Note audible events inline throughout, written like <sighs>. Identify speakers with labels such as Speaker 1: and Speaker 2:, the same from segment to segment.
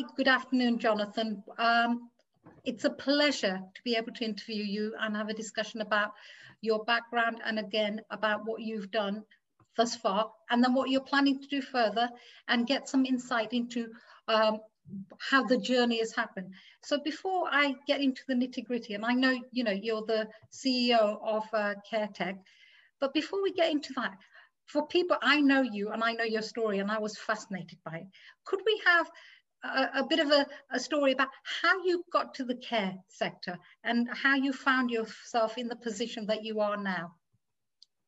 Speaker 1: Hi, good afternoon, Jonathan. Um, it's a pleasure to be able to interview you and have a discussion about your background and again about what you've done thus far and then what you're planning to do further and get some insight into um, how the journey has happened. So before I get into the nitty gritty, and I know, you know, you're the CEO of uh, CareTech, but before we get into that, for people, I know you and I know your story and I was fascinated by it. Could we have a, a bit of a, a, story about how you got to the care sector and how you found yourself in the position that you are now?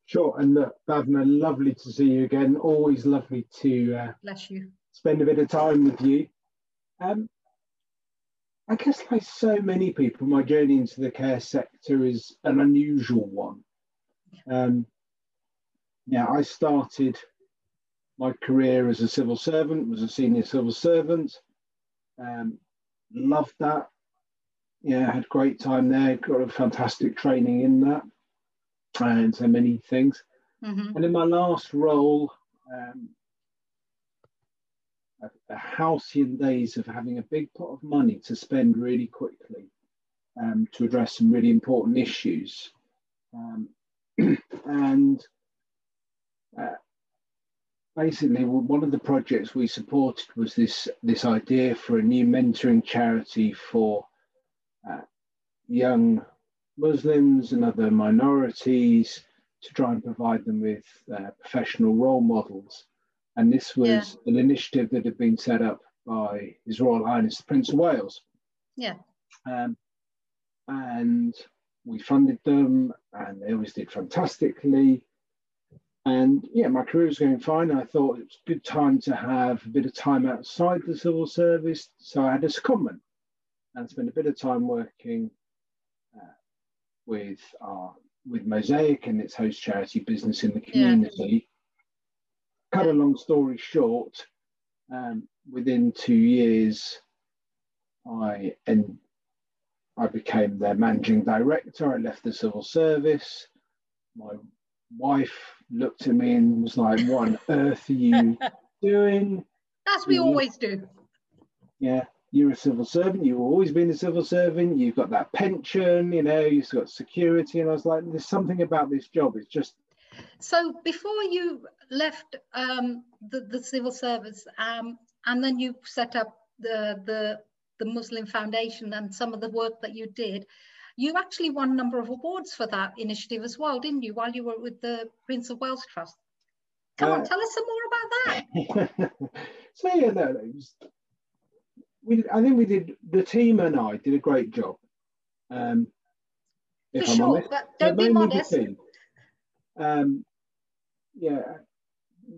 Speaker 2: Sure, and Bhavna, lovely to see you again. Always lovely to uh,
Speaker 1: bless you.
Speaker 2: Spend a bit of time with you. Um, I guess, like so many people, my journey into the care sector is an unusual one. Um, yeah, I started my career as a civil servant, was a senior civil servant. Um, loved that. Yeah, had great time there. Got a fantastic training in that, and so many things. Mm-hmm. And in my last role, um, a halcyon days of having a big pot of money to spend really quickly um, to address some really important issues. Um, <clears throat> and uh, basically one of the projects we supported was this this idea for a new mentoring charity for uh, young Muslims and other minorities to try and provide them with uh, professional role models. And this was yeah. an initiative that had been set up by His Royal Highness the Prince of Wales.
Speaker 1: Yeah.
Speaker 2: Um, and we funded them, and they always did fantastically. And yeah, my career was going fine. I thought it was a good time to have a bit of time outside the civil service. So I had a secondment and spent a bit of time working uh, with our with Mosaic and its host charity business in the community. Yeah. Cut a long story short, um, within two years, I and I became their managing director. I left the civil service. My wife looked at me and was like, What on earth are you <laughs> doing?
Speaker 1: As we always do.
Speaker 2: Yeah, you're a civil servant. You've always been a civil servant. You've got that pension, you know, you've got security. And I was like, There's something about this job. It's just.
Speaker 1: So before you left um, the, the civil service, um, and then you set up the, the, the Muslim Foundation and some of the work that you did, you actually won a number of awards for that initiative as well, didn't you, while you were with the Prince of Wales Trust? Come uh, on, tell us some more about that. <laughs>
Speaker 2: so yeah, no, was, we, I think we did, the team and I did a great job. Um,
Speaker 1: for I'm sure, honest. but don't be modest.
Speaker 2: Um, yeah,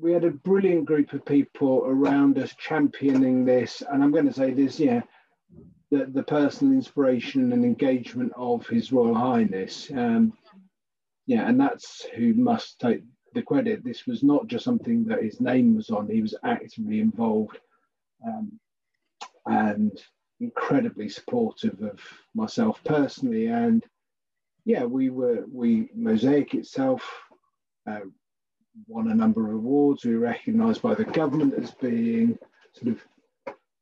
Speaker 2: we had a brilliant group of people around us championing this, and I'm going to say this, yeah, the, the personal inspiration and engagement of His Royal Highness. Um, yeah, and that's who must take the credit. This was not just something that his name was on, he was actively involved um, and incredibly supportive of myself personally. And yeah, we were, we, Mosaic itself, uh, won a number of awards. We were recognised by the government as being sort of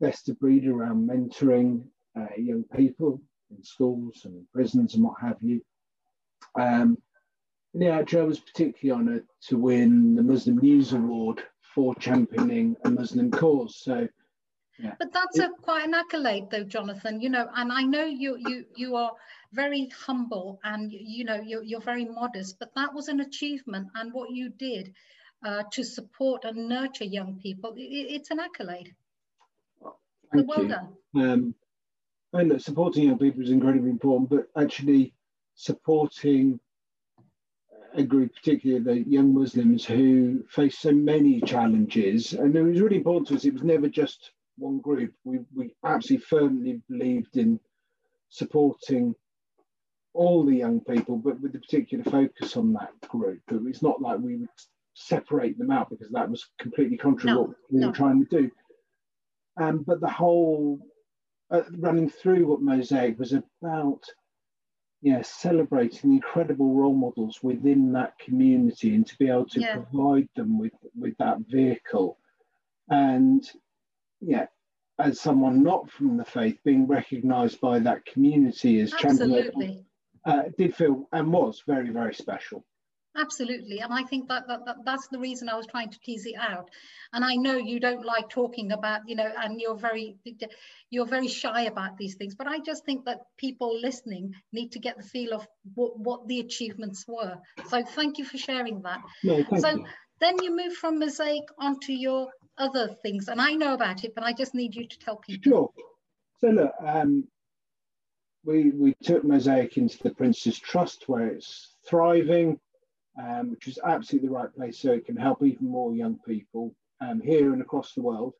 Speaker 2: best of breed around mentoring uh, young people in schools and prisons and what have you. Um, yeah, actually, I was particularly honoured to win the Muslim News Award for championing a Muslim cause. So,
Speaker 1: yeah. But that's a, quite an accolade, though, Jonathan. You know, and I know you you you are very humble and you know you're, you're very modest, but that was an achievement, and what you did uh, to support and nurture young people, it, it's an accolade.
Speaker 2: Thank so well you. done. Um, and look, supporting young people is incredibly important, but actually supporting a group, particularly the young Muslims who face so many challenges. And it was really important to us. It was never just one group. We, we absolutely firmly believed in supporting all the young people, but with a particular focus on that group. But it's not like we would separate them out because that was completely contrary no, to what we no. were trying to do. Um, but the whole uh, running through what Mosaic was about, yeah, celebrating the incredible role models within that community and to be able to yeah. provide them with with that vehicle, and yeah, as someone not from the faith, being recognised by that community as
Speaker 1: Absolutely. champion,
Speaker 2: uh, did feel and was very, very special.
Speaker 1: Absolutely. And I think that, that, that, that's the reason I was trying to tease it out. And I know you don't like talking about, you know, and you're very, you're very shy about these things, but I just think that people listening need to get the feel of what, what the achievements were. So thank you for sharing that.
Speaker 2: No,
Speaker 1: so
Speaker 2: you.
Speaker 1: then you move from Mosaic onto your other things. And I know about it, but I just need you to tell people.
Speaker 2: Sure. So look, um, we, we took Mosaic into the Prince's Trust where it's thriving um, which is absolutely the right place so it can help even more young people um, here and across the world.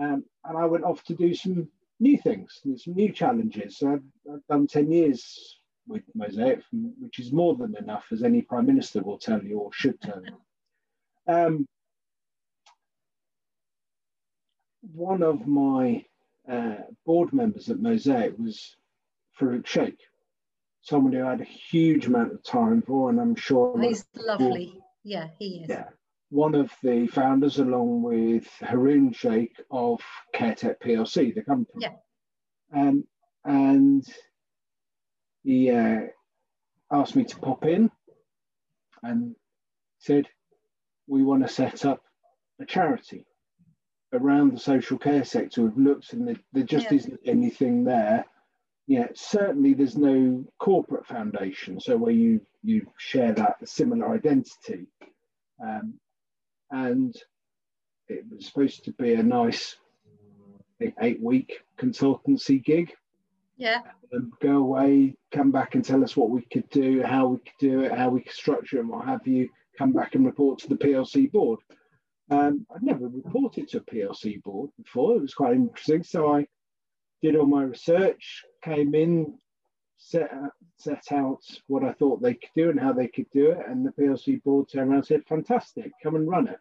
Speaker 2: Um, and I went off to do some new things, some new challenges. So I've, I've done 10 years with Mosaic, which is more than enough, as any Prime Minister will tell you or should tell you. Um, one of my uh, board members at Mosaic was Farouk Sheikh, someone who I had a huge amount of time for, and I'm sure
Speaker 1: he's lovely. Yeah, he is.
Speaker 2: Yeah, one of the founders, along with Haroon Sheikh of CareTech PLC, the company.
Speaker 1: Yeah.
Speaker 2: Um, and he uh, asked me to pop in and said, "We want to set up a charity." around the social care sector we've looked and there, there just yeah. isn't anything there yeah, certainly there's no corporate foundation, so where you you share that similar identity, um, and it was supposed to be a nice, eight week consultancy gig.
Speaker 1: Yeah.
Speaker 2: Um, go away, come back and tell us what we could do, how we could do it, how we could structure it, and what have you. Come back and report to the PLC board. Um, I'd never reported to a PLC board before. It was quite interesting, so I did all my research, came in, set set out what I thought they could do and how they could do it, and the PLC board turned around and said, "Fantastic, come and run it."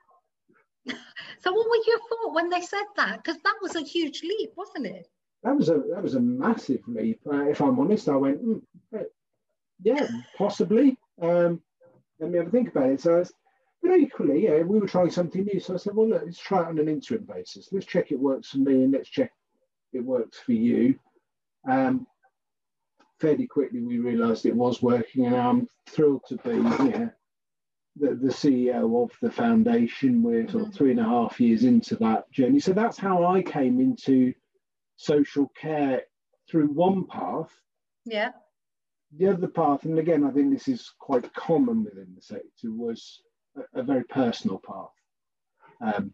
Speaker 2: <laughs>
Speaker 1: so, what were your thought when they said that? Because that was a huge leap, wasn't it?
Speaker 2: That was a that was a massive leap. Uh, if I'm honest, I went, mm, yeah, possibly. Um, let me have a think about it. So, was, but equally, yeah, we were trying something new. So I said, well, look, let's try it on an interim basis. Let's check it works for me, and let's check it works for you. Um, fairly quickly, we realised it was working, and I'm thrilled to be here, the, the CEO of the foundation. We're sort of mm-hmm. three and a half years into that journey. So that's how I came into social care through one path.
Speaker 1: Yeah.
Speaker 2: The other path, and again, I think this is quite common within the sector, was a, a very personal path. Um,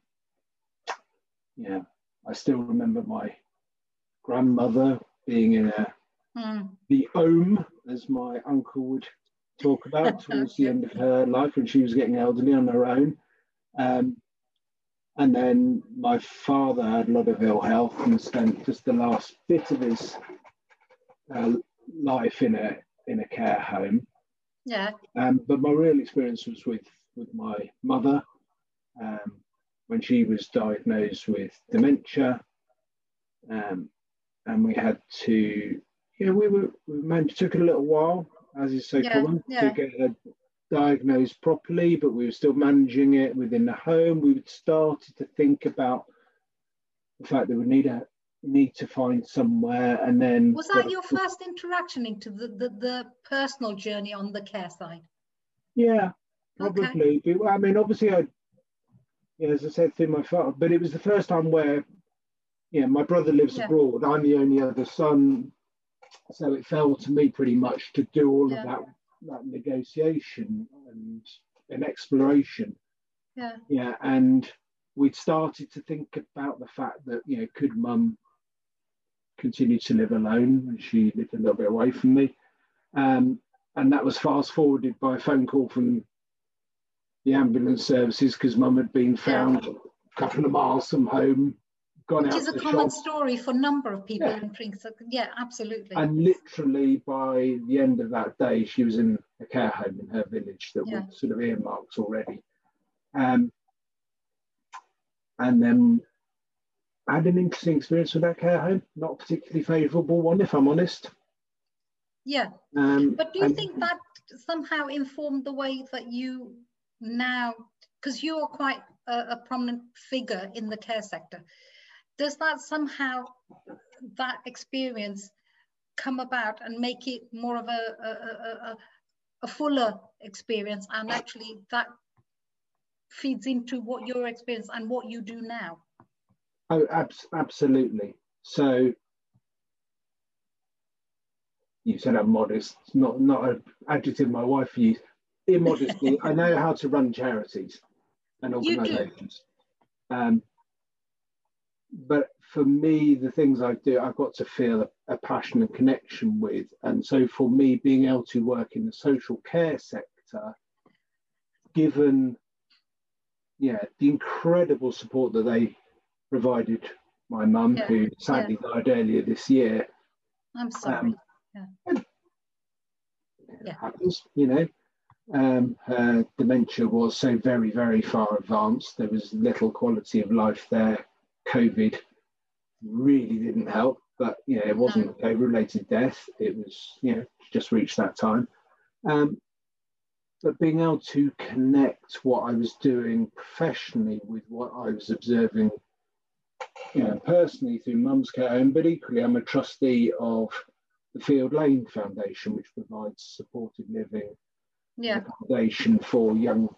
Speaker 2: yeah, I still remember my grandmother being in a mm. the home, as my uncle would talk about <laughs> towards the end of her life when she was getting elderly on her own. Um, and then my father had a lot of ill health and spent just the last bit of his uh, life in a in a care home.
Speaker 1: Yeah.
Speaker 2: Um, but my real experience was with with my mother um, when she was diagnosed with dementia. Um, and we had to, yeah, we were, we managed, took a little while, as is so yeah, common, yeah. to get her diagnosed properly, but we were still managing it within the home. We would started to think about the fact that we need a need to find somewhere and then
Speaker 1: was that your first interaction into the, the, the personal journey on the care side
Speaker 2: yeah probably okay. i mean obviously i yeah, as i said through my father but it was the first time where yeah, my brother lives yeah. abroad. I'm the only other son, so it fell to me pretty much to do all yeah. of that that negotiation and an exploration.
Speaker 1: Yeah.
Speaker 2: Yeah, and we'd started to think about the fact that you know could mum continue to live alone and she lived a little bit away from me, um, and that was fast forwarded by a phone call from the ambulance services because mum had been found yeah. a couple of miles from home
Speaker 1: gone Which out. Which is a common shop. story for a number of people yeah. in Princeton. Yeah, absolutely.
Speaker 2: And literally by the end of that day, she was in a care home in her village that yeah. sort of earmarked already. Um, and then I had an interesting experience with that care home, not a particularly favourable one, if I'm honest.
Speaker 1: Yeah. Um, but do you and, think that somehow informed the way that you now, because you're quite a, a prominent figure in the care sector, does that somehow that experience come about and make it more of a, a, a, a fuller experience and actually that feeds into what your experience and what you do now?
Speaker 2: Oh ab- absolutely. So you said i'm modest it's not not an adjective my wife used. Immodestly <laughs> i know how to run charities and organizations. Um, but for me, the things I do, I've got to feel a, a, passion and connection with. And so for me, being able to work in the social care sector, given yeah, the incredible support that they provided my mum, yeah. who sadly yeah. died earlier this year.
Speaker 1: I'm sorry. Um, yeah.
Speaker 2: yeah. happens, you know. Um, her dementia was so very, very far advanced. There was little quality of life there. COVID really didn't help, but you know, it wasn't a related death. It was, you know, just reached that time. Um, but being able to connect what I was doing professionally with what I was observing, you know, personally through Mum's Care Home, but equally, I'm a trustee of the Field Lane Foundation, which provides supported living
Speaker 1: yeah.
Speaker 2: accommodation for young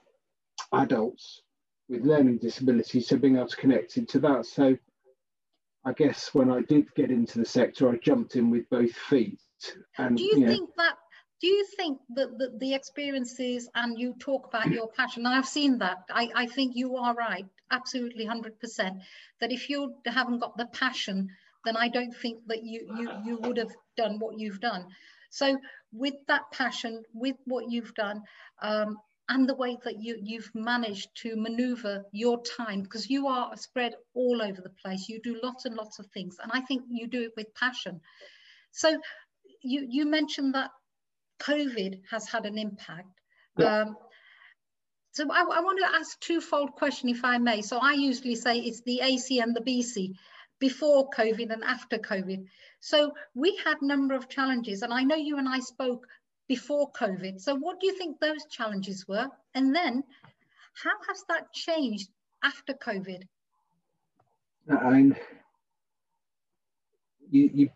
Speaker 2: adults with learning disabilities. So being able to connect into that. So I guess when I did get into the sector, I jumped in with both feet. And,
Speaker 1: do you, you know, think that? Do you think that the, the, experiences and you talk about your passion? I've seen that. I, I think you are right, absolutely 100%. That if you haven't got the passion, then I don't think that you, you, you would have done what you've done. So with that passion, with what you've done, um, and the way that you, you've managed to maneuver your time because you are spread all over the place. You do lots and lots of things, and I think you do it with passion. So you, you mentioned that COVID has had an impact. Yeah. Um, so I, I, want to ask twofold question, if I may. So I usually say it's the AC and the BC before COVID and after COVID. So we had number of challenges, and I know you and I spoke before COVID. So what do you think those challenges were? And then how has that changed after COVID?
Speaker 2: I mean, you, you,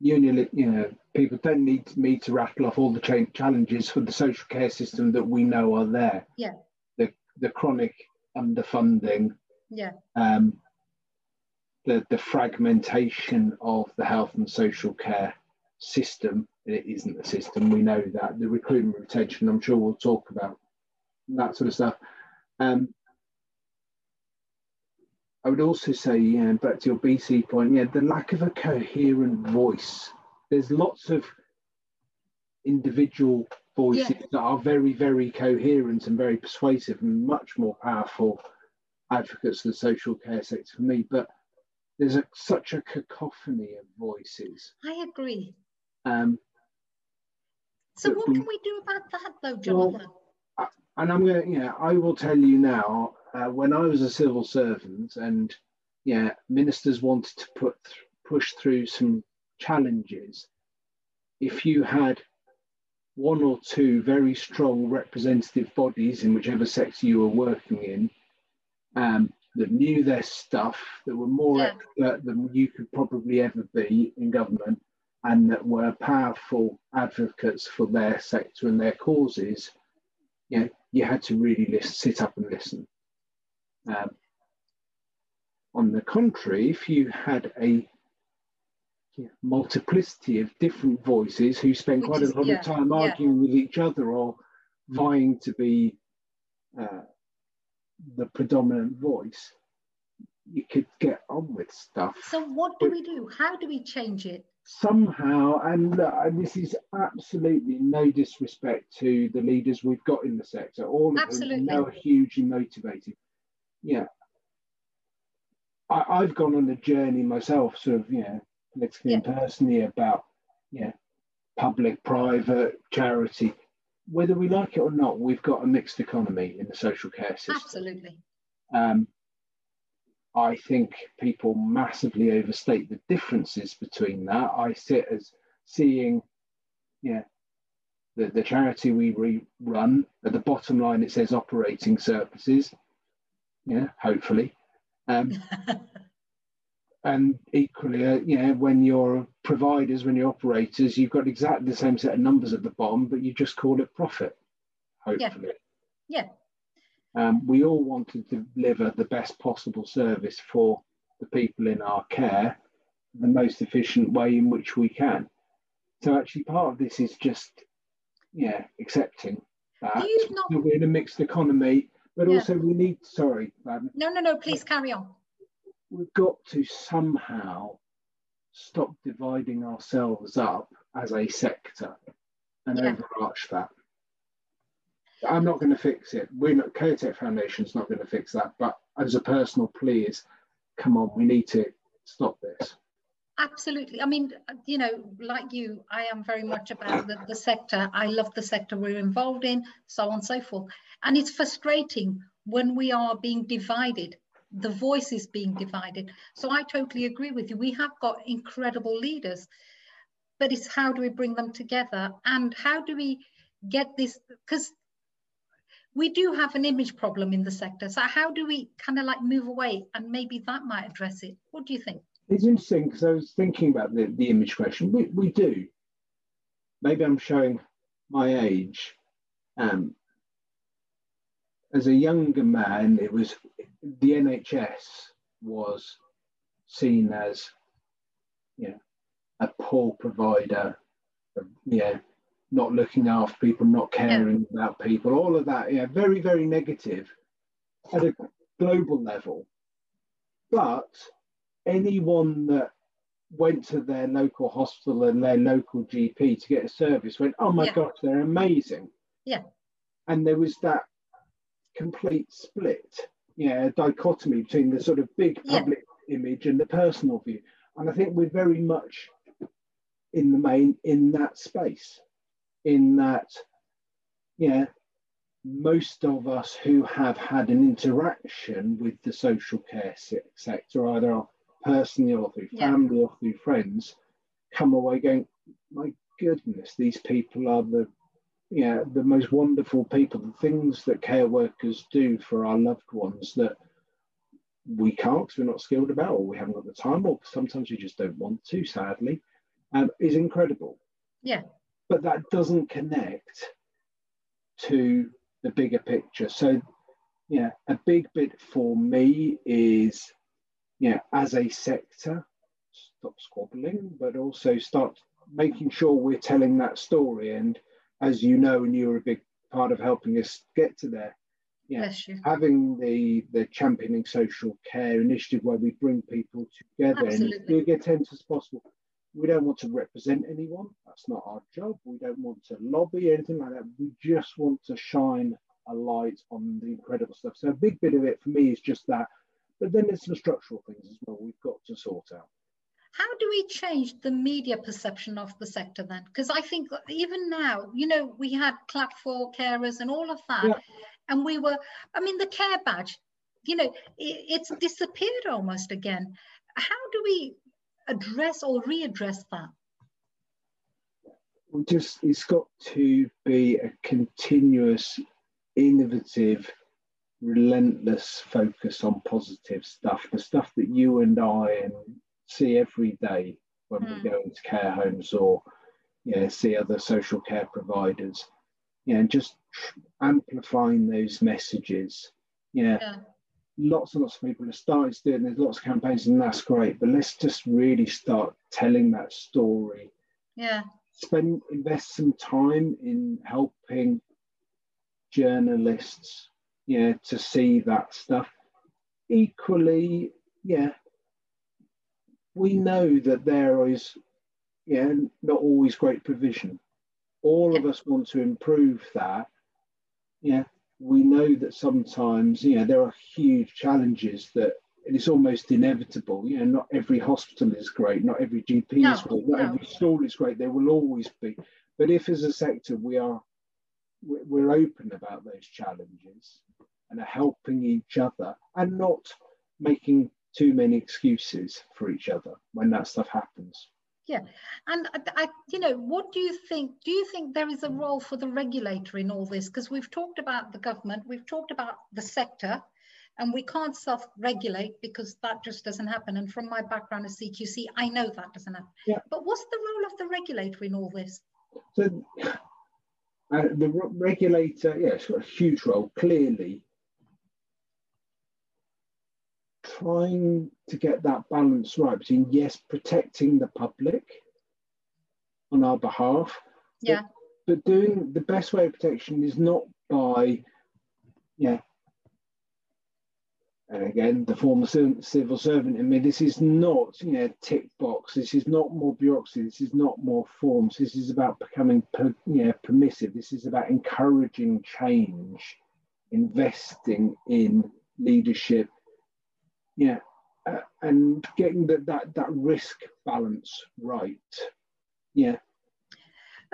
Speaker 2: you, you know, people don't need me to rattle off all the challenges for the social care system that we know are there.
Speaker 1: Yeah.
Speaker 2: The, the chronic underfunding.
Speaker 1: Yeah.
Speaker 2: Um, the, the fragmentation of the health and social care system. It isn't a system, we know that. The recruitment retention, I'm sure we'll talk about that sort of stuff. Um, I would also say, yeah, back to your BC point, yeah, the lack of a coherent voice. There's lots of individual voices yeah. that are very, very coherent and very persuasive and much more powerful advocates of the social care sector for me. But there's a, such a cacophony of voices.
Speaker 1: I agree.
Speaker 2: Um,
Speaker 1: so what can we do about that though, Jonathan?
Speaker 2: Well, and I'm going to, yeah, I will tell you now, uh, when I was a civil servant and, yeah, ministers wanted to put push through some challenges, if you had one or two very strong representative bodies in whichever sector you were working in um, that knew their stuff, that were more yeah. expert than you could probably ever be in government, and that were powerful advocates for their sector and their causes, you know, you had to really listen, sit up and listen. Um, on the contrary, if you had a multiplicity of different voices who spent quite a lot yeah, of time arguing yeah. with each other or vying to be uh, the predominant voice, you could get on with stuff.
Speaker 1: So, what do but, we do? How do we change it?
Speaker 2: Somehow, and, and this is absolutely no disrespect to the leaders we've got in the sector, all of absolutely. them are hugely motivated. Yeah. I, have gone on a journey myself, sort of, you know, politically yeah. and personally about, yeah, public, private, charity. Whether we like it or not, we've got a mixed economy in the social care system.
Speaker 1: Absolutely.
Speaker 2: Um, I think people massively overstate the differences between that. I sit as seeing, yeah, the, the charity we re- run at the bottom line it says operating surpluses. Yeah, hopefully. Um, <laughs> and equally, uh, know, when you're providers, when you're operators, you've got exactly the same set of numbers at the bottom, but you just call it profit, hopefully.
Speaker 1: Yeah. yeah.
Speaker 2: Um, we all want to deliver the best possible service for the people in our care, the most efficient way in which we can. So actually, part of this is just, yeah, accepting that not... we're in a mixed economy, but yeah. also we need. Sorry,
Speaker 1: um, no, no, no. Please carry on
Speaker 2: we've got to somehow stop dividing ourselves up as a sector and yeah. overarch that. I'm not going to fix it. We're not Caretech Foundation's not going to fix that. But as a personal plea is, come on, we need to stop this.
Speaker 1: Absolutely. I mean, you know, like you, I am very much about the, the sector. I love the sector we're involved in, so on and so forth. And it's frustrating when we are being divided the voice is being divided. So I totally agree with you. We have got incredible leaders, but it's how do we bring them together and how do we get this? Because we do have an image problem in the sector. So how do we kind of like move away and maybe that might address it? What do you think?
Speaker 2: It's interesting because I was thinking about the, the image question. We, we do. Maybe I'm showing my age. Um, as a younger man, it was the NHS was seen as you know, a poor provider, yeah, not looking after people, not caring yeah. about people, all of that, yeah, very, very negative at a global level. But anyone that went to their local hospital and their local GP to get a service went, oh my yeah. gosh, they're amazing.
Speaker 1: Yeah.
Speaker 2: And there was that complete split, yeah, dichotomy between the sort of big public yeah. image and the personal view. And I think we're very much in the main in that space, in that, yeah, most of us who have had an interaction with the social care sector, either personally or through family yeah. or through friends, come away going, my goodness, these people are the yeah, the most wonderful people, the things that care workers do for our loved ones that we can't because we're not skilled about, or we haven't got the time, or sometimes we just don't want to, sadly, um, is incredible.
Speaker 1: Yeah.
Speaker 2: But that doesn't connect to the bigger picture. So, yeah, a big bit for me is, yeah, as a sector, stop squabbling, but also start making sure we're telling that story and as you know, and you're a big part of helping us get to there. Yeah, having the the championing social care initiative where we bring people together Absolutely. and big attention as possible. We don't want to represent anyone. That's not our job. We don't want to lobby anything like that. We just want to shine a light on the incredible stuff. So a big bit of it for me is just that. But then there's some structural things as well we've got to sort out.
Speaker 1: How do we change the media perception of the sector then? Because I think even now, you know, we had clap for carers and all of that. Yeah. And we were, I mean, the care badge, you know, it, it's disappeared almost again. How do we address or readdress that?
Speaker 2: We just, it's got to be a continuous, innovative, relentless focus on positive stuff, the stuff that you and I and see every day when mm. we hmm. go into care homes or yeah, see other social care providers. Yeah, and just amplifying those messages. Yeah. Lots and lots of people have started doing there's lots of campaigns and that's great, but let's just really start telling that story.
Speaker 1: Yeah.
Speaker 2: Spend invest some time in helping journalists, yeah, to see that stuff. Equally, yeah, we know that there is, yeah, not always great provision. All yeah. of us want to improve that. Yeah, we know that sometimes, you know, there are huge challenges that it's almost inevitable. You know, not every hospital is great, not every GP no, is great, not no. every school is great. There will always be. But if, as a sector, we are we're open about those challenges and are helping each other and not making too many excuses for each other when that stuff happens.
Speaker 1: Yeah, and I, I, you know, what do you think? Do you think there is a role for the regulator in all this? Because we've talked about the government, we've talked about the sector, And we can't self-regulate because that just doesn't happen. And from my background as CQC, I know that doesn't happen.
Speaker 2: Yeah.
Speaker 1: But what's the role of the regulator in all this?
Speaker 2: So uh, the regulator, yeah, it's got a huge role, clearly. Trying to get that balance right between, yes, protecting the public on our behalf.
Speaker 1: Yeah.
Speaker 2: But, but doing the best way of protection is not by, yeah, and again, the former civil servant in me, this is not, you know, tick box. This is not more bureaucracy. This is not more forms. This is about becoming, you know, permissive. This is about encouraging change, investing in leadership, yeah, uh, and getting that that that risk balance right. Yeah,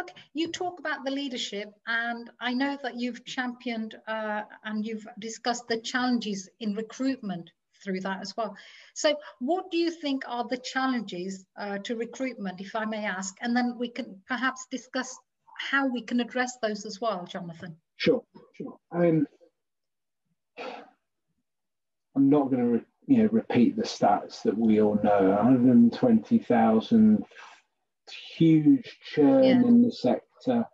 Speaker 1: Okay, you talk about the leadership, and I know that you've championed uh, and you've discussed the challenges in recruitment through that as well. So, what do you think are the challenges uh, to recruitment, if I may ask? And then we can perhaps discuss how we can address those as well, Jonathan.
Speaker 2: Sure, sure. Mean, I'm not going to, you know, repeat the stats that we all know. 120,000 huge churn yeah. in the sector.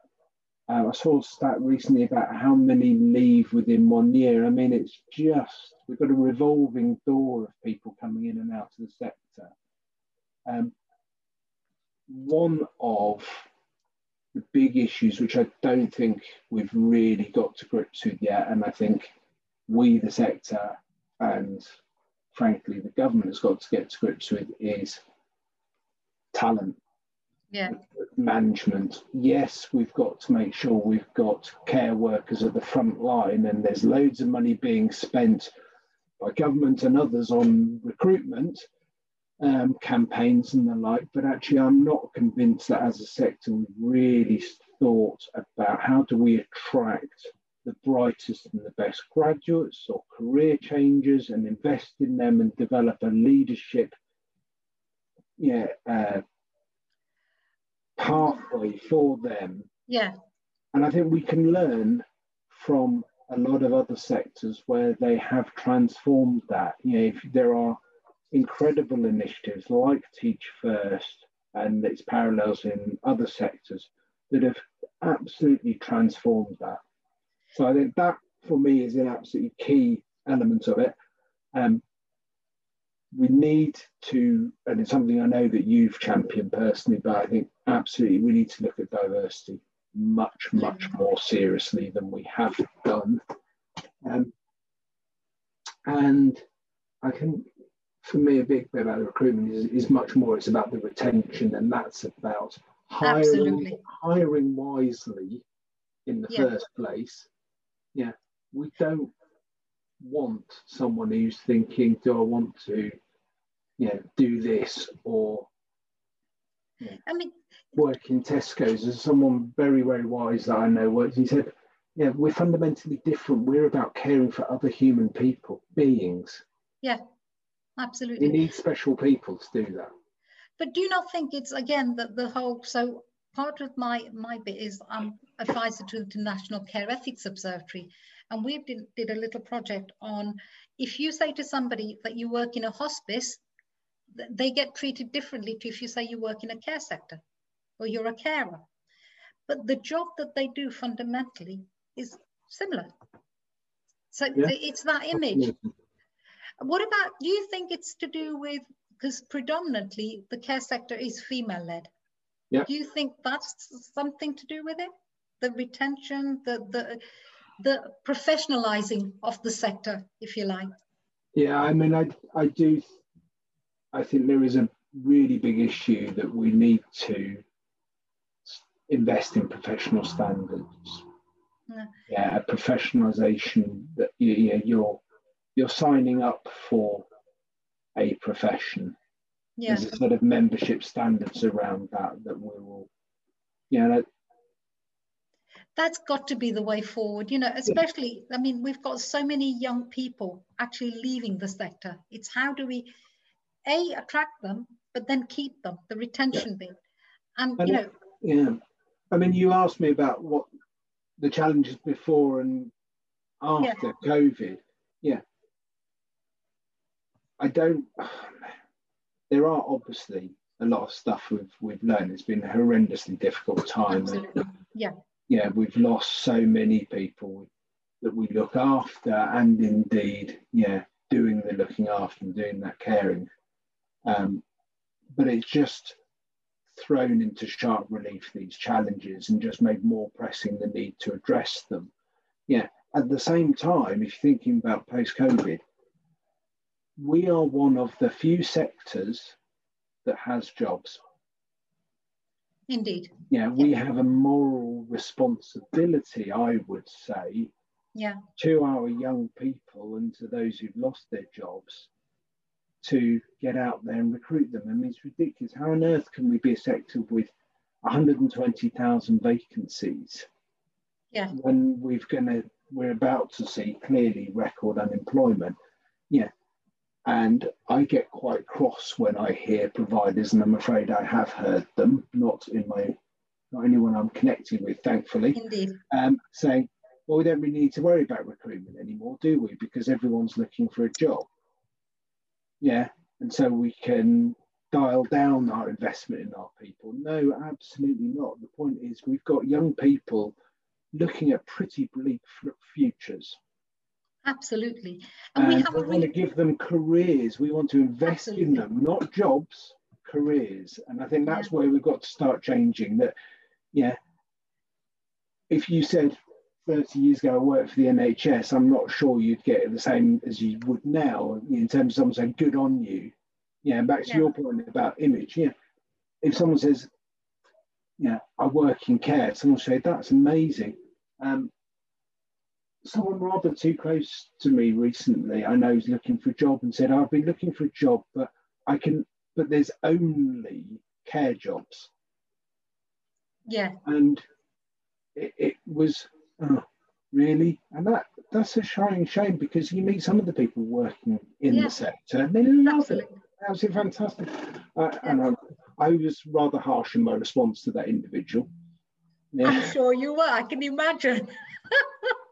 Speaker 2: Uh, I saw a stat recently about how many leave within one year. I mean, it's just, we've got a revolving door of people coming in and out of the sector. Um, one of the big issues, which I don't think we've really got to grips with yet, and I think we, the sector, and frankly, the government has got to get to grips with, is talent
Speaker 1: yeah.
Speaker 2: management. Yes, we've got to make sure we've got care workers at the front line, and there's loads of money being spent by government and others on recruitment um, campaigns and the like. But actually, I'm not convinced that as a sector we've really thought about how do we attract the brightest and the best graduates or career changers and invest in them and develop a leadership yeah, uh, pathway for them.
Speaker 1: Yeah.
Speaker 2: And I think we can learn from a lot of other sectors where they have transformed that. You know, if there are incredible initiatives like Teach First and its parallels in other sectors that have absolutely transformed that. So I think that for me is an absolutely key element of it. Um, we need to, and it's something I know that you've championed personally, but I think absolutely we need to look at diversity much, much more seriously than we have done. Um, and I think for me, a big bit about the recruitment is, is much more, it's about the retention, and that's about hiring, hiring wisely in the yeah. first place. Yeah, we don't want someone who's thinking, do I want to, you know, do this or
Speaker 1: you know, I mean,
Speaker 2: work in Tesco's as someone very, very wise that I know works. He said, yeah, we're fundamentally different. We're about caring for other human people, beings.
Speaker 1: Yeah, absolutely.
Speaker 2: You need special people to do that.
Speaker 1: But do you not think it's again that the whole so part of my my bit is I'm advisor to the National Care Ethics Observatory, and we did, did a little project on if you say to somebody that you work in a hospice, they get treated differently to if you say you work in a care sector or you're a carer. But the job that they do fundamentally is similar. So yeah. it's that image. What about, do you think it's to do with, because predominantly the care sector is female led.
Speaker 2: Yeah.
Speaker 1: Do you think that's something to do with it? The retention, the, the, the professionalizing of the sector, if you like.
Speaker 2: Yeah, I mean, I, I do, I think there is a really big issue that we need to invest in professional standards. Yeah, yeah a professionalization that you, you you're you're signing up for a profession.
Speaker 1: Yeah.
Speaker 2: There's a sort of membership standards around that that we will, you know,
Speaker 1: that's got to be the way forward you know especially i mean we've got so many young people actually leaving the sector it's how do we a attract them but then keep them the retention yeah. bit and, and you know
Speaker 2: yeah i mean you asked me about what the challenges before and after yeah. covid yeah I don't. <sighs> There are obviously a lot of stuff we've we've learned. It's been a horrendously difficult time.
Speaker 1: Absolutely. Yeah.
Speaker 2: Yeah, we've lost so many people that we look after, and indeed, yeah, doing the looking after and doing that caring. Um, but it's just thrown into sharp relief these challenges and just made more pressing the need to address them. Yeah. At the same time, if you're thinking about post COVID, we are one of the few sectors that has jobs.
Speaker 1: Indeed.
Speaker 2: Yeah, we yeah. have a moral responsibility, I would say,
Speaker 1: yeah.
Speaker 2: to our young people and to those who've lost their jobs to get out there and recruit them. I mean, it's ridiculous. How on earth can we be a sector with 120,000 vacancies
Speaker 1: yeah.
Speaker 2: when we've gonna we're about to see clearly record unemployment? Yeah, and I get quite cross when I hear providers, and I'm afraid I have heard them, not in my not anyone I'm connected with, thankfully,
Speaker 1: Indeed.
Speaker 2: Um, saying, well, we don't really need to worry about recruitment anymore, do we? Because everyone's looking for a job. Yeah. And so we can dial down our investment in our people. No, absolutely not. The point is, we've got young people looking at pretty bleak futures.
Speaker 1: Absolutely.
Speaker 2: And, and we, have we want to give them careers. We want to invest absolutely. in them, not jobs, careers. And I think that's yeah. where we've got to start changing that. Yeah. If you said, 30 years ago I worked for the NHS, I'm not sure you'd get the same as you would now in terms of someone saying, good on you. Yeah, and back to yeah. your point about image. Yeah. If someone says, yeah, I work in care, someone say, that's amazing. Um, someone rather too close to me recently, I know is looking for a job and said, I've been looking for a job, but I can, but there's only care jobs.
Speaker 1: Yeah.
Speaker 2: And it, it was oh, really? And that that's a shining shame because you meet some of the people working in yeah. the sector and they love Absolutely. it. Absolutely fantastic. Uh, yeah. And um, I was rather harsh in my response to that individual.
Speaker 1: Yeah. I'm sure you were. I can imagine. <laughs>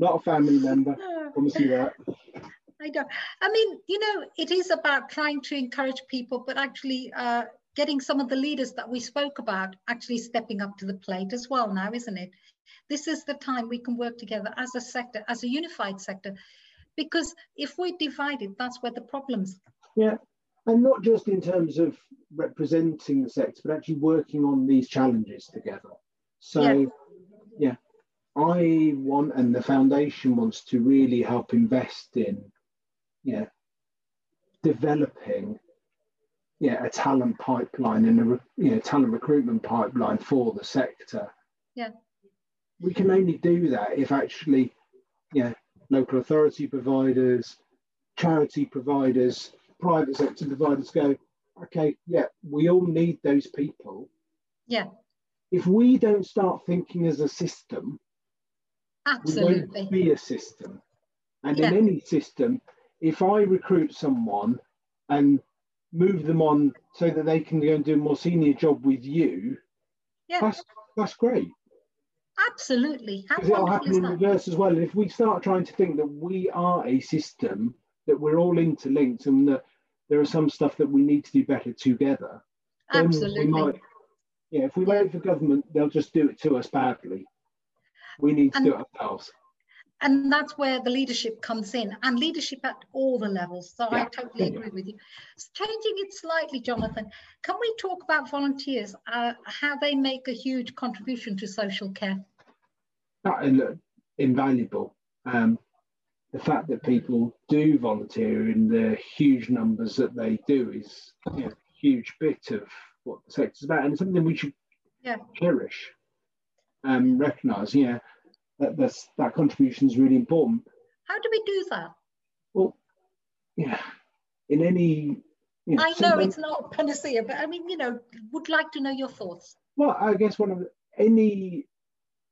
Speaker 2: Not a family member. <laughs> Promise you that.
Speaker 1: I don't. I mean, you know, it is about trying to encourage people, but actually uh, getting some of the leaders that we spoke about actually stepping up to the plate as well now, isn't it? This is the time we can work together as a sector, as a unified sector, because if we're divided, that's where the problems.
Speaker 2: Yeah, and not just in terms of representing the sector, but actually working on these challenges together. So, yeah, I want, and the foundation wants to really help invest in, yeah, developing yeah, a talent pipeline and a you know, talent recruitment pipeline for the sector.
Speaker 1: Yeah
Speaker 2: we can only do that if actually, yeah, local authority providers, charity providers, private sector providers go, okay, yeah, we all need those people.
Speaker 1: Yeah.
Speaker 2: If we don't start thinking as a system,
Speaker 1: absolutely
Speaker 2: won't be a system. And yeah. in any system, if I recruit someone and move them on so that they can go and do a more senior job with you,
Speaker 1: yeah.
Speaker 2: that's that's great.
Speaker 1: Absolutely.
Speaker 2: Because it'll happen in reverse as well. And if we start trying to think that we are a system, that we're all interlinked, and that there are some stuff that we need to do better together,
Speaker 1: Absolutely. Might,
Speaker 2: yeah, if we wait for government, they'll just do it to us badly. We need to and, do it ourselves.
Speaker 1: And that's where the leadership comes in, and leadership at all the levels. So yeah. I totally agree with you. Changing it slightly, Jonathan, can we talk about volunteers, uh, how they make a huge contribution to social care?
Speaker 2: invaluable. Um, the fact that people do volunteer in the huge numbers that they do is you know, a huge bit of what the sector's about, and something we should
Speaker 1: yeah.
Speaker 2: cherish and recognise. Yeah, that that's, that contribution is really important.
Speaker 1: How do we do that?
Speaker 2: Well, yeah, in any.
Speaker 1: You know, I know it's not panacea, but I mean, you know, would like to know your thoughts.
Speaker 2: Well, I guess one of the, any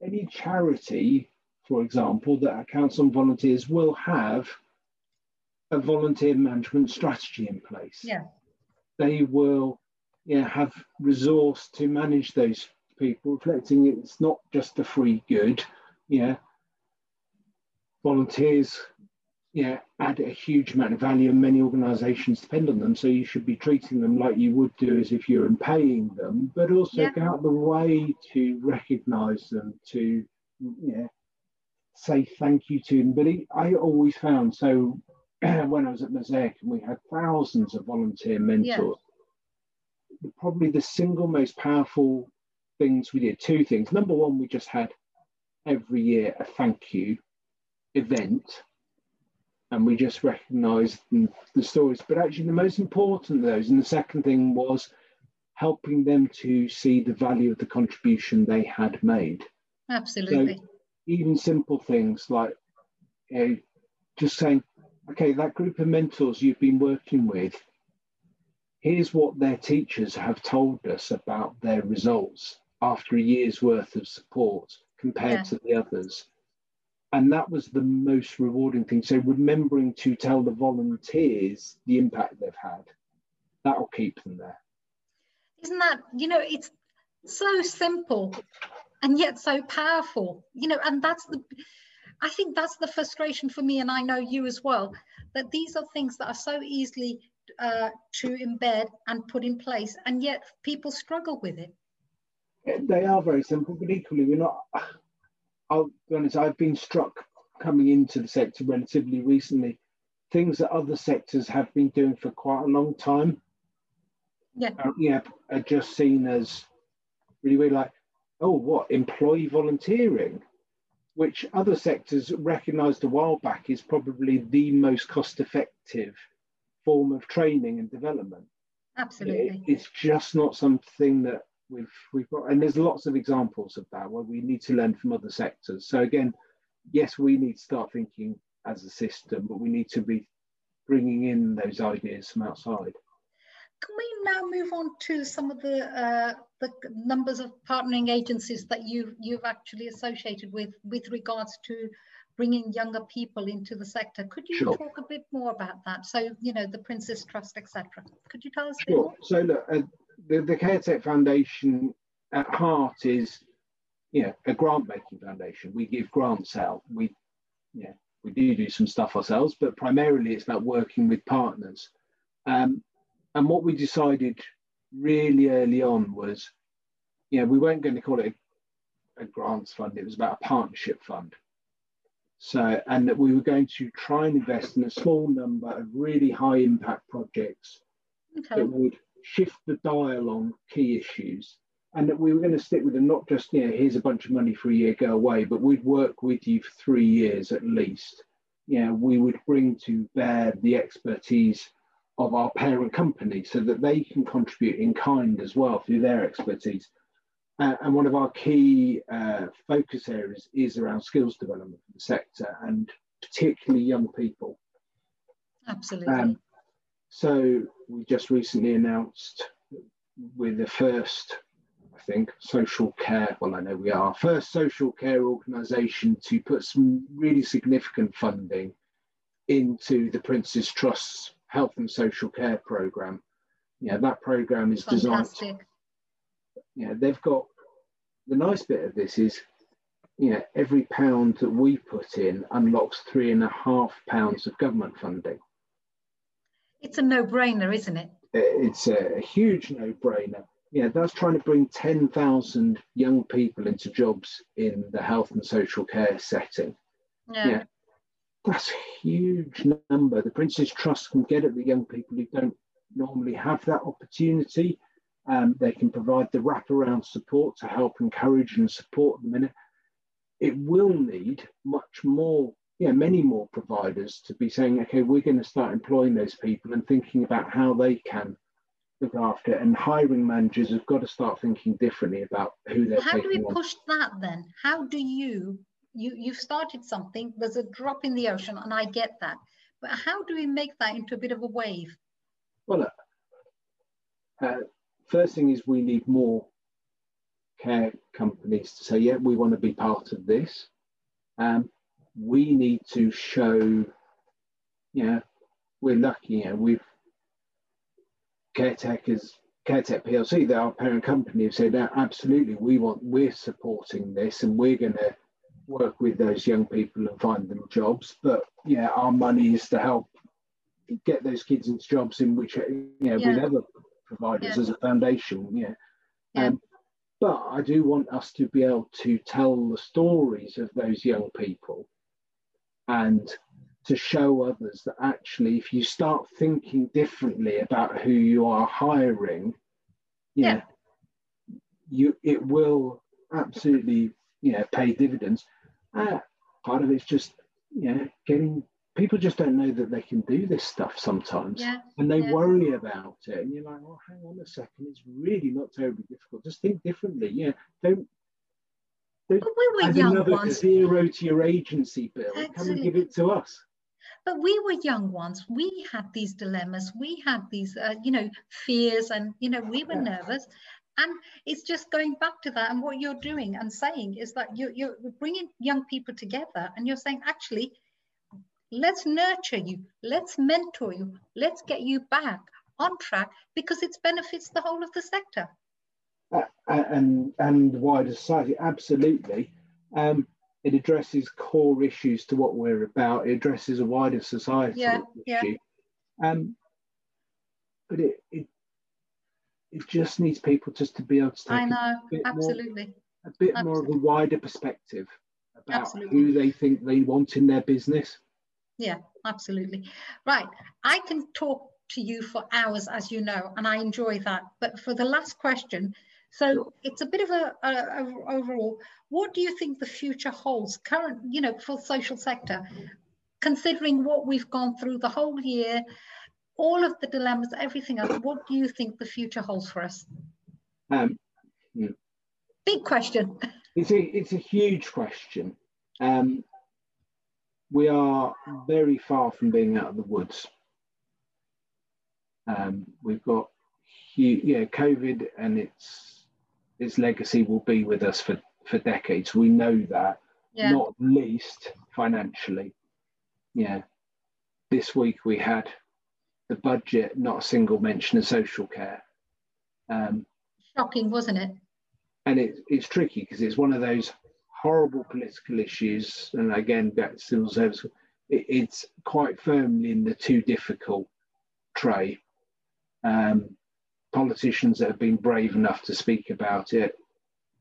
Speaker 2: any charity, for example, that accounts on volunteers will have a volunteer management strategy in place.
Speaker 1: Yeah.
Speaker 2: They will yeah, have resource to manage those people, reflecting it's not just a free good. Yeah. Volunteers yeah, add a huge amount of value and many organizations depend on them. So you should be treating them like you would do as if you're paying them, but also yeah. go out the way to recognize them, to yeah, say thank you to them. But it, I always found so <clears throat> when I was at Mosaic and we had thousands of volunteer mentors, yeah. probably the single most powerful things we did, two things. Number one, we just had every year a thank you event and we just recognised the stories. But actually, the most important of those, and the second thing was helping them to see the value of the contribution they had made.
Speaker 1: Absolutely. So
Speaker 2: even simple things like you know, just saying, okay, that group of mentors you've been working with, here's what their teachers have told us about their results after a year's worth of support compared yeah. to the others and that was the most rewarding thing. So remembering to tell the volunteers the impact they've had, that will keep them there.
Speaker 1: Isn't that, you know, it's so simple and yet so powerful, you know, and that's the, I think that's the frustration for me, and I know you as well, that these are things that are so easily uh, to embed and put in place, and yet people struggle with it.
Speaker 2: They are very simple, but equally, we're not I'll be honest, I've been struck coming into the sector relatively recently, things that other sectors have been doing for quite a long time.
Speaker 1: Yeah. Uh,
Speaker 2: yeah, are just seen as really, really like, oh, what, employee volunteering, which other sectors recognized a while back is probably the most cost effective form of training and development.
Speaker 1: Absolutely.
Speaker 2: It, it's just not something that we've we've got and there's lots of examples of that where we need to learn from other sectors. So again yes we need to start thinking as a system but we need to be bringing in those ideas from outside.
Speaker 1: Can we now move on to some of the uh, the numbers of partnering agencies that you you've actually associated with with regards to bringing younger people into the sector? Could you sure. talk a bit more about that? So you know the Prince's Trust etc could you tell us
Speaker 2: sure. so look uh, the, the CareTech Foundation at heart is you know, a grant making foundation. We give grants out. We, yeah, we do do some stuff ourselves, but primarily it's about working with partners. Um, and what we decided really early on was, you know, we weren't going to call it a, a grants fund. It was about a partnership fund. So, and that we were going to try and invest in a small number of really high impact projects okay. that would shift the dial on key issues and that we were going to stick with them, not just, you know, here's a bunch of money for a year, go away, but we'd work with you for three years at least. You know, we would bring to bear the expertise of our parent company so that they can contribute in kind as well through their expertise. Uh, and one of our key uh, focus areas is around skills development for the sector and particularly young people.
Speaker 1: Absolutely. Um,
Speaker 2: so we just recently announced we're the first, I think, social care, well, I know we are, first social care organisation to put some really significant funding into the Prince's Trust's health and social care programme. Yeah, that programme is Fantastic. designed. Yeah, they've got the nice bit of this is, you know, every pound that we put in unlocks three and a half pounds of government funding.
Speaker 1: It's a no-brainer, isn't it?
Speaker 2: It's a huge no-brainer. Yeah, that's trying to bring 10,000 young people into jobs in the health and social care setting.
Speaker 1: Yeah. yeah.
Speaker 2: That's a huge number. The Prince's Trust can get at the young people who don't normally have that opportunity. Um, they can provide the wraparound support to help encourage and support them in it. It will need much more yeah, many more providers to be saying, okay, we're going to start employing those people and thinking about how they can look after it. And hiring managers have got to start thinking differently about who they're.
Speaker 1: How
Speaker 2: do we
Speaker 1: on. push that then? How do you you you've started something? There's a drop in the ocean, and I get that. But how do we make that into a bit of a wave?
Speaker 2: Well, uh, first thing is we need more care companies to say, yeah, we want to be part of this. Um, we need to show, yeah, we're lucky, you know, we've, CareTech is, CareTech PLC, our parent company, have said, absolutely, we want, we're supporting this and we're going to work with those young people and find them jobs. But yeah, our money is to help get those kids into jobs in which you know yeah. with other providers yeah. as a foundation. Yeah. yeah. Um, but I do want us to be able to tell the stories of those young people and to show others that actually, if you start thinking differently about who you are hiring, yeah, you it will absolutely you know pay dividends. Uh, part of it's just you know getting people just don't know that they can do this stuff sometimes
Speaker 1: yeah,
Speaker 2: and they
Speaker 1: yeah.
Speaker 2: worry about it and you're like well hang on a second it's really not terribly difficult just think differently yeah don't
Speaker 1: but we were young
Speaker 2: another
Speaker 1: ones.
Speaker 2: zero to your agency bill come and
Speaker 1: Absolutely.
Speaker 2: give it to us.
Speaker 1: But we were young ones we had these dilemmas. We had these uh, you know fears and you know we were
Speaker 2: Yeah.
Speaker 1: nervous. And it's just going back to that and what you're doing and saying is that you're, you're bringing young people together and you're saying actually let's nurture you. Let's mentor you. Let's get you back on track because it benefits the whole of the sector
Speaker 2: and and wider society absolutely um, it addresses core issues to what we're about it addresses a wider society
Speaker 1: Yeah, yeah.
Speaker 2: um, but it, it it just needs people just to be able to take
Speaker 1: i
Speaker 2: a
Speaker 1: know
Speaker 2: bit more-
Speaker 1: absolutely
Speaker 2: a bit more of a wider perspective about
Speaker 1: Absolutely.
Speaker 2: who they think they want in their business
Speaker 1: Yeah, absolutely. Right. I can talk to you for hours, as you know, and I enjoy that. But for the last question, so it's a bit of a, a, a overall. What do you think the future holds, current, you know, for the social sector, considering what we've gone through the whole year, all of the dilemmas, everything else? What do you think the future holds for us?
Speaker 2: um,
Speaker 1: Big question.
Speaker 2: It's a it's a huge question. Um, we are very far from being out of the woods. Um, we've got hu- yeah, COVID and its its legacy will be with us for for decades. We know that,
Speaker 1: Yeah.
Speaker 2: not least financially. Yeah. This week we had the budget, not a single mention of social care. Um,
Speaker 1: Shocking, wasn't it?
Speaker 2: and it, it's tricky because it's one of those horrible political issues. And again, back to civil service, it, it's quite firmly in the too difficult tray. Um, politicians that have been brave enough to speak about it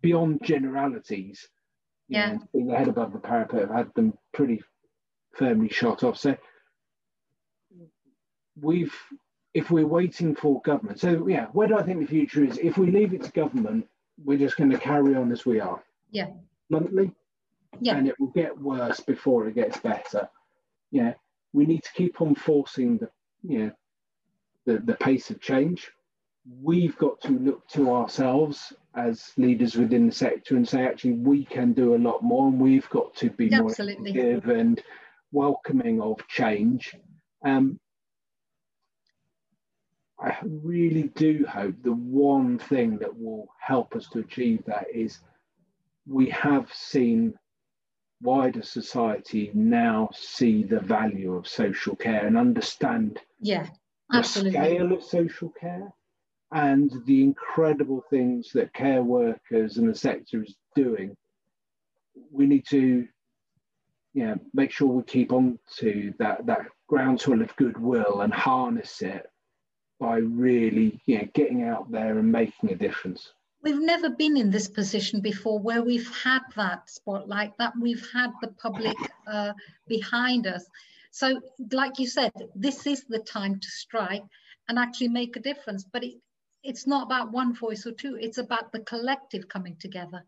Speaker 2: beyond generalities,
Speaker 1: Yeah.
Speaker 2: know, being the head above the parapet, have had them pretty firmly shot off. So we've, if we're waiting for government, so yeah, where do I think the future is? If we leave it to government, we're just going to carry on as we are.
Speaker 1: Yeah.
Speaker 2: Bluntly.
Speaker 1: Yeah.
Speaker 2: And it will get worse before it gets better. Yeah. We need to keep on forcing the, you know, the, the pace of change. We've got to look to ourselves as leaders within the sector and say, actually, we can do a lot more and we've got to be more
Speaker 1: Absolutely.
Speaker 2: active and welcoming of change. Um, I really do hope the one thing that will help us to achieve that is we have seen wider society now see the value of social care and understand
Speaker 1: Yeah. absolutely.
Speaker 2: the scale of social care and the incredible things that care workers and the sector is doing. We need to yeah, make sure we keep on to that, that groundswell of goodwill and harness it by really you know, getting out there and making a difference.
Speaker 1: We've never been in this position before where we've had that spotlight, that we've had the public uh, behind us. So, like you said, this is the time to strike and actually make a difference. But it, it's not about one voice or two, it's about the collective coming together.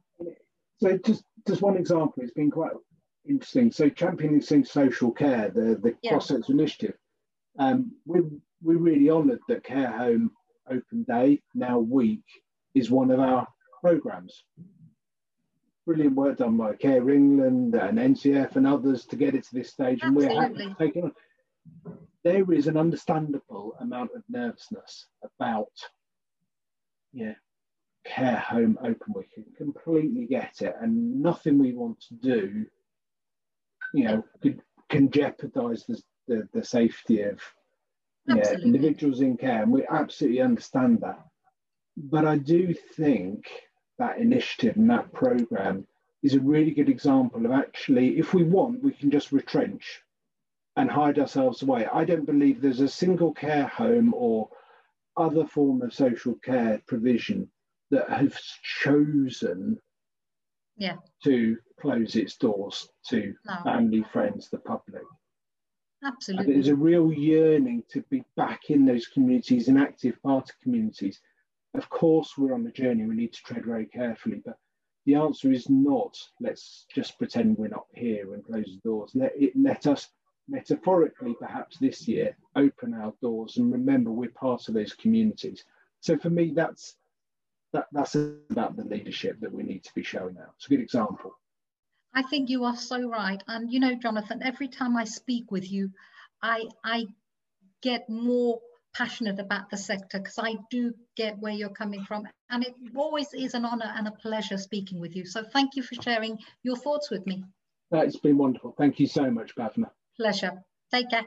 Speaker 2: So just just one example, it's been quite interesting. So championing social care, the, the
Speaker 1: Yeah.
Speaker 2: cross-sector initiative, um, we we're really honoured that Care Home Open Day, now week, is one of our programmes. Brilliant work done by Care England and NCF and others to get it to this stage, and we're happy to take it on. There is an understandable amount of nervousness about, yeah, care home open week. I completely get it, and nothing we want to do, you know, could, can jeopardise the, the the safety of yeah, individuals in care, and we absolutely understand that. But I do think that initiative and that program is a really good example of actually, if we want, we can just retrench and hide ourselves away. I don't believe there's a single care home or other form of social care provision that has chosen
Speaker 1: yeah.
Speaker 2: to close its doors to no. family, friends, the public.
Speaker 1: Absolutely.
Speaker 2: And there's a real yearning to be back in those communities, and active part of communities. Of course, we're on the journey, we need to tread very carefully, but the answer is not let's just pretend we're not here and close the doors. Let, it, let us metaphorically, perhaps this year, open our doors and remember we're part of those communities. So for me, that's that, that's about the leadership that we need to be showing out. It's a good example.
Speaker 1: I think you are so right. And you know, Jonathan, every time I speak with you, I I get more passionate about the sector because I do get where you're coming from. And it always is an honor and a pleasure speaking with you. So thank you for sharing your thoughts with me.
Speaker 2: It's been wonderful. Thank you so much, Bhavna.
Speaker 1: Pleasure. Take care.